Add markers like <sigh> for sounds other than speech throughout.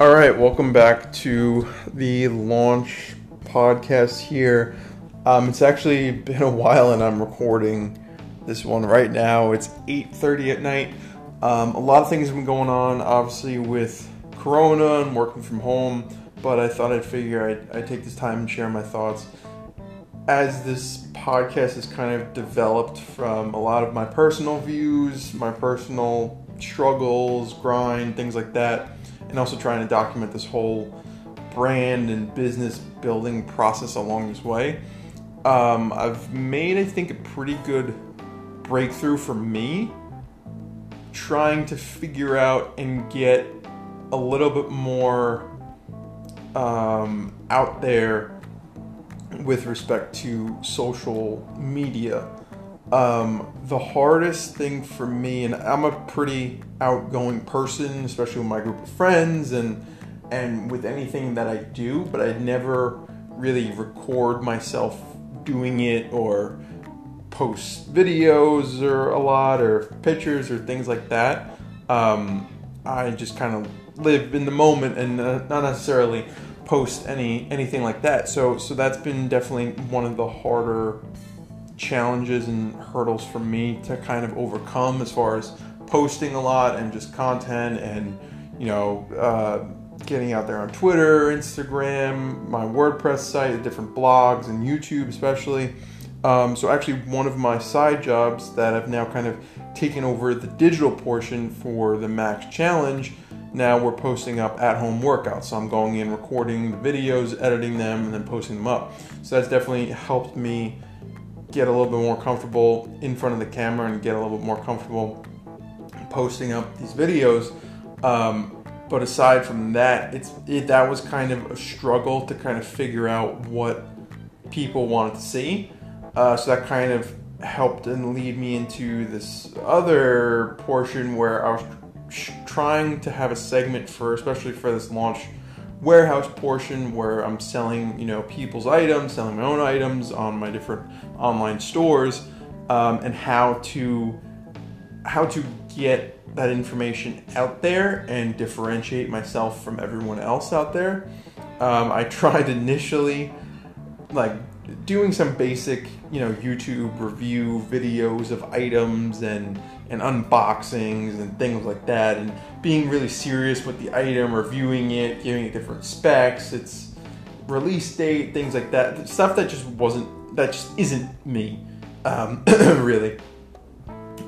All right, welcome back to the launch podcast here. Um, it's actually <laughs> been a while, and I'm recording this one right now. It's 8:30 at night. Um, a lot of things have been going on, obviously with Corona and working from home. But I thought I'd figure I'd, I'd take this time and share my thoughts. As this podcast has kind of developed from a lot of my personal views, my personal struggles, grind, things like that and also trying to document this whole brand and business building process along this way. Um, I've made, I think, a pretty good breakthrough for me trying to figure out and get a little bit more um, out there with respect to social media um, the hardest thing for me, and I'm a pretty outgoing person, especially with my group of friends and and with anything that I do, but I never really record myself doing it or post videos or a lot or pictures or things like that. Um, I just kind of live in the moment and uh, not necessarily post any anything like that. So so that's been definitely one of the harder challenges and hurdles for me to kind of overcome as far as posting a lot and just content and you know uh, getting out there on Twitter, Instagram, my WordPress site, different blogs, and YouTube especially. Um, so actually, one of my side jobs that I've now kind of taken over the digital portion for the Max Challenge. Now we're posting up at-home workouts. So I'm going in, recording the videos, editing them, and then posting them up. So that's definitely helped me get a little bit more comfortable in front of the camera and get a little bit more comfortable posting up these videos. Um, but aside from that, it's it, that was kind of a struggle to kind of figure out what people wanted to see. Uh, so that kind of helped and lead me into this other portion where I was trying to have a segment for, especially for this launch warehouse portion where I'm selling, you know, people's items, selling my own items on my different online stores, um, and how to how to get that information out there and differentiate myself from everyone else out there. Um, I <laughs> tried initially, like doing some basic, you know, YouTube review videos of items and and unboxings and things like that, and being really serious with the item, reviewing it, giving it different specs, its release date, things like that. Stuff that just wasn't, that just isn't me, um, <coughs> really.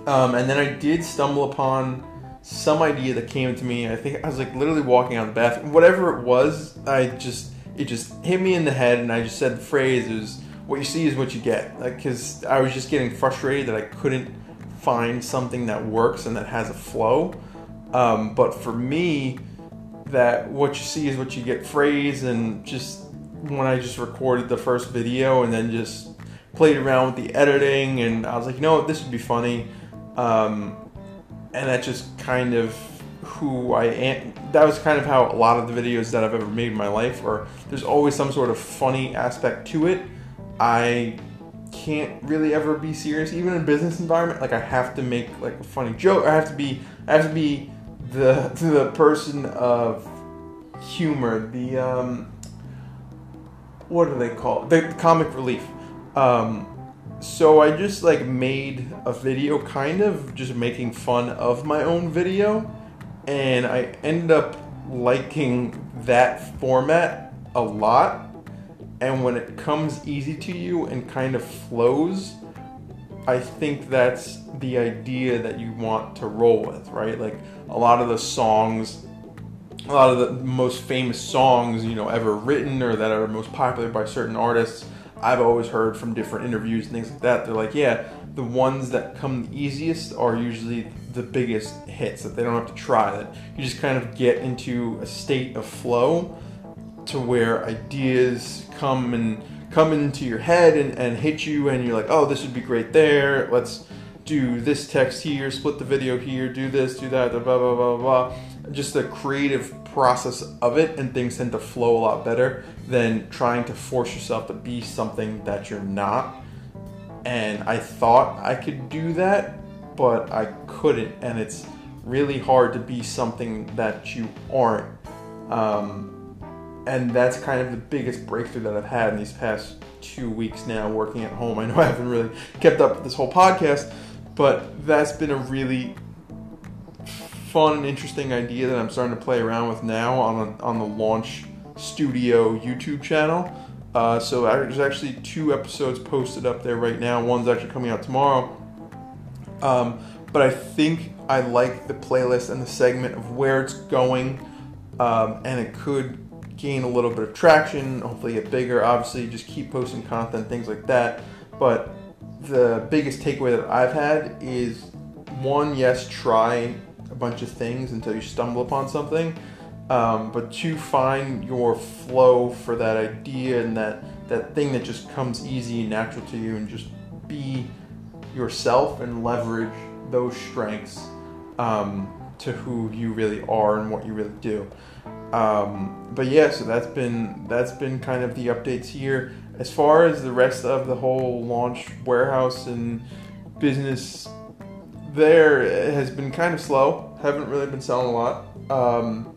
Um, and then I did stumble upon some idea that came to me. I think I was like literally walking out the bathroom, whatever it was. I just it just hit me in the head, and I just said the phrase is "What you see is what you get." Like, because I was just getting frustrated that I couldn't find something that works and that has a flow. Um, but for me, that what you see is what you get phrase, and just when I just recorded the first video and then just played around with the editing, and I was like, you know what, this would be funny. Um, and that just kind of who I am. That was kind of how a lot of the videos that I've ever made in my life are. There's always some sort of funny aspect to it. I can't really ever be serious, even in a business environment. Like I have to make like a funny joke. I have to be. I have to be the <laughs> the person of humor. The um, what do they call it? the comic relief. Um, so I just like made a video, kind of just making fun of my own video, and I ended up liking that format a lot and when it comes easy to you and kind of flows, I think that's the idea that you want to roll with, right? Like a lot of the songs, a lot of the most famous songs, you know, ever written or that are most popular by certain artists, I've always heard from different interviews and things like that. They're like, yeah, the ones that come the easiest are usually the biggest hits that they don't have to try. That you just kind of get into a state of flow to where ideas come and come into your head and, and hit you and you're like oh this would be great there let's do this text here split the video here do this do that blah blah blah blah just the creative process of it and things tend to flow a lot better than trying to force yourself to be something that you're not and i thought i could do that but i couldn't and it's really hard to be something that you aren't Um, and that's kind of the biggest breakthrough that I've had in these past two weeks now working at home. I know I haven't really kept up with this whole podcast, but that's been a really fun and interesting idea that I'm starting to play around with now on a, on the launch studio YouTube channel. Uh, so there's actually two episodes posted up there right now. One's actually coming out tomorrow. Um, but I think I like the playlist and the segment of where it's going, um, and it could gain a little bit of traction. Hopefully, get bigger. Obviously, just keep posting content, things like that. But the biggest takeaway that I've had is one, yes, try a bunch of things until you stumble upon something. Um, but to find your flow for that idea and that that thing that just comes easy and natural to you, and just be yourself and leverage those strengths um, to who you really are and what you really do. Um, but yeah, so that's been that's been kind of the updates here. As far as the rest of the whole launch warehouse and business, there has been kind of slow. Haven't really been selling a lot. Um,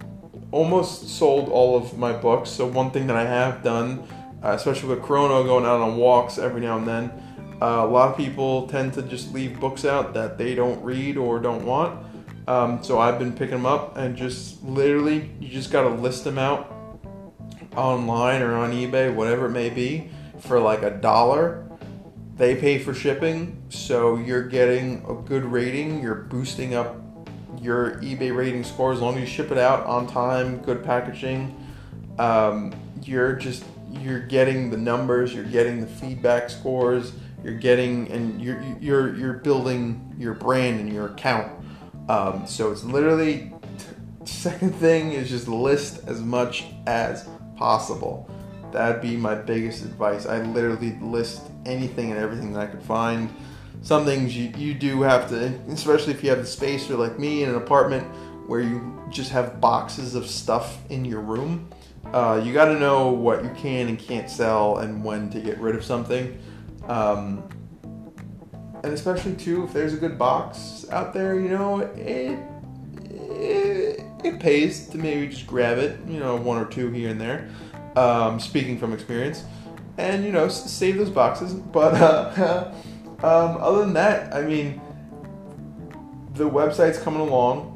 almost sold all of my books. So one thing that I have done, uh, especially with Corona, going out on walks every now and then, uh, a lot of people tend to just leave books out that they don't read or don't want. Um, so I've been picking them up and just literally, you just got to list them out online or on eBay, whatever it may be, for like a dollar. They pay for shipping, so you're getting a good rating. You're boosting up your eBay rating score as long as you ship it out on time, good packaging. Um, you're just you're getting the numbers, you're getting the feedback scores, you're getting and you're you're you're building your brand and your account. Um, so it's literally <laughs> second thing is just list as much as possible. That'd be my biggest advice. I literally list anything and everything that I could find some things you, you do have to, especially if you have the space or like me in an apartment where you just have boxes of stuff in your room. Uh, you got to know what you can and can't sell and when to get rid of something. Um, and especially too, if there's a good box out there, you know, it, it, it pays to maybe just grab it, you know, one or two here and there. Um, speaking from experience, and you know, save those boxes. But uh, <laughs> Um, other than that, I mean, the website's coming along.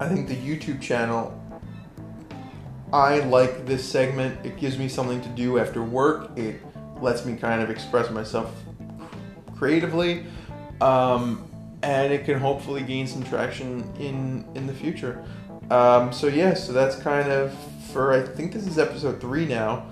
I think the YouTube channel, I like this segment. It gives me something to do after work. It lets me kind of express myself creatively. Um, and it can hopefully gain some traction in in the future. Um, so yeah, so that's kind of for I think this is episode three now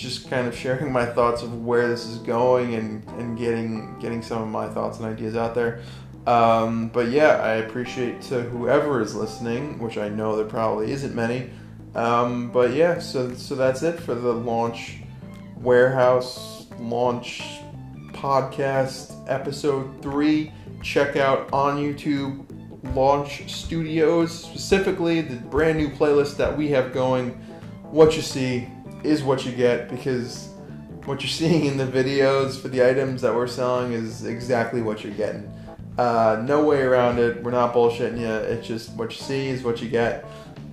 just kind of sharing my thoughts of where this is going and, and getting getting some of my thoughts and ideas out there. Um, but yeah, I appreciate to whoever is listening, which I know there probably isn't many. Um, but yeah, so so that's it for the launch warehouse launch podcast episode three. Check out on YouTube Launch Studios, specifically the brand new playlist that we have going. What you see is what you get because what you're seeing in the videos for the items that we're selling is exactly what you're getting. Uh, no way around it. We're not bullshitting you. It's just what you see is what you get.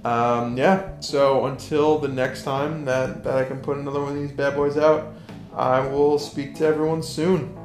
Um, yeah. So until the next time that, that I can put another one of these bad boys out, I will speak to everyone soon.